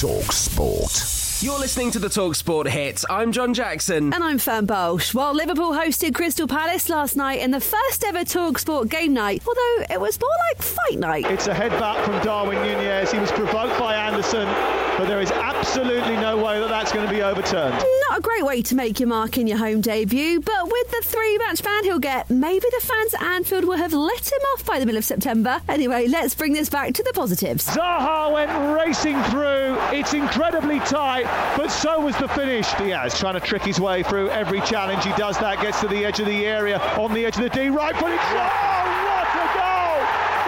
Talk Sport. You're listening to the Talk Sport hits. I'm John Jackson. And I'm Fern Bolsh. While Liverpool hosted Crystal Palace last night in the first ever Talk Sport game night, although it was more like fight night. It's a headbutt from Darwin Nunez. He was provoked by Andersen, but there is absolutely no way that that's going to be overturned. Not a great way to make your mark in your home debut, but with the three match ban he'll get, maybe the fans at Anfield will have let him off by the middle of September. Anyway, let's bring this back to the positives. Zaha went racing through. It's incredibly tight but so was the finish. Diaz trying to trick his way through every challenge. He does that, gets to the edge of the area, on the edge of the D, right footed. Oh, what a goal!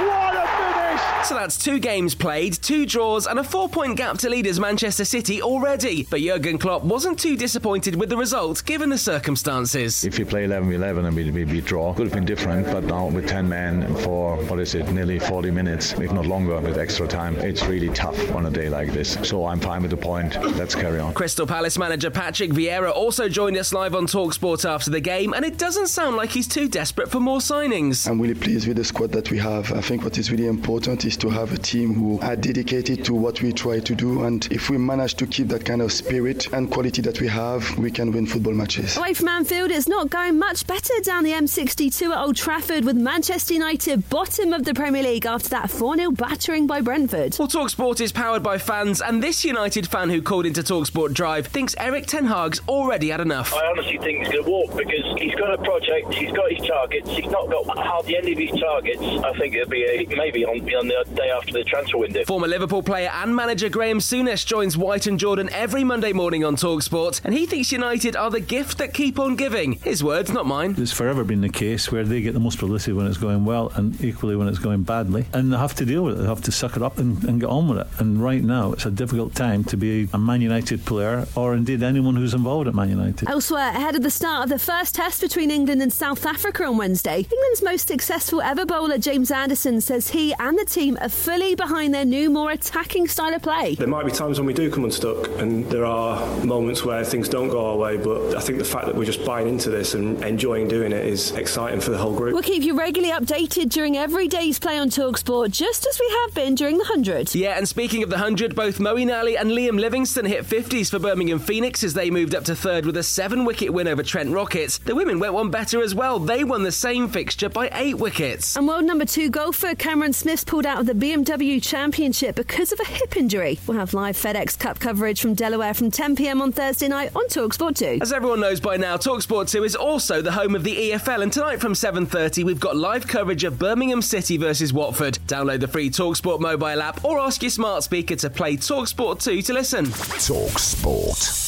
What a finish! So that's two games played, two draws, and a four point gap to leaders Manchester City already. But Jurgen Klopp wasn't too disappointed with the result given the circumstances. If you play 11 11 and we, we, we draw, could have been different, but now with 10 men for, what is it, nearly 40 minutes, if not longer, with extra time, it's really tough on a day like this. So I'm fine with the point. Let's carry on. Crystal Palace manager Patrick Vieira also joined us live on Talksport after the game, and it doesn't sound like he's too desperate for more signings. I'm really pleased with the squad that we have. I think what is really important is to have a team who are dedicated to what we try to do, and if we manage to keep that kind of spirit and quality that we have, we can win football matches. Away from Anfield, it's not going much better down the M62 at Old Trafford with Manchester United bottom of the Premier League after that 4 0 battering by Brentford. Well, Talksport is powered by fans, and this United fan who called into Talksport Drive thinks Erik Ten Hag's already had enough. I honestly think he's going to walk because he's got a project, he's got his targets, he's not got hardly any of his targets. I think it'll be a, maybe on, on the day after the transfer window. Former Liverpool player and manager Graeme Souness joins White and Jordan every Monday morning on Talksport, and he thinks United are the gift that keep on giving. His words, not mine. It's forever been the case where they get the most publicity when it's going well and equally when it's going badly, and they have to deal with it. They have to suck it up and, and get on with it. And right now, it's a difficult time to be a Man United player or indeed anyone who's involved at Man United. Elsewhere, ahead of the start of the first test between England and South Africa on Wednesday, England's most successful ever bowler James Anderson says he and the team are fully behind their new, more attacking style of play. There might be times when we do come unstuck, and there are moments where things don't go our way, but I think the fact that we're just buying into this and enjoying doing it is exciting for the whole group. We'll keep you regularly updated during every day's play on Talksport, just as we have been during the 100. Yeah, and speaking of the 100, both Moeen Ali and Liam Livingstone hit 50s for Birmingham Phoenix as they moved up to third with a seven wicket win over Trent Rockets. The women went one better as well. They won the same fixture by eight wickets. And world number two golfer Cameron Smith's pulled out of the BMW Championship because of a hip injury. We'll have live FedEx Cup coverage from Delaware from 10 pm on Thursday night on Talksport 2. As everyone knows by now, Talksport 2 is also the home of the EFL, and tonight from 7:30 we've got live coverage of Birmingham City versus Watford. Download the free Talksport mobile app or ask your smart speaker to play Talksport 2 to listen. Talksport.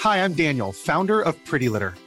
Hi, I'm Daniel, founder of Pretty Litter.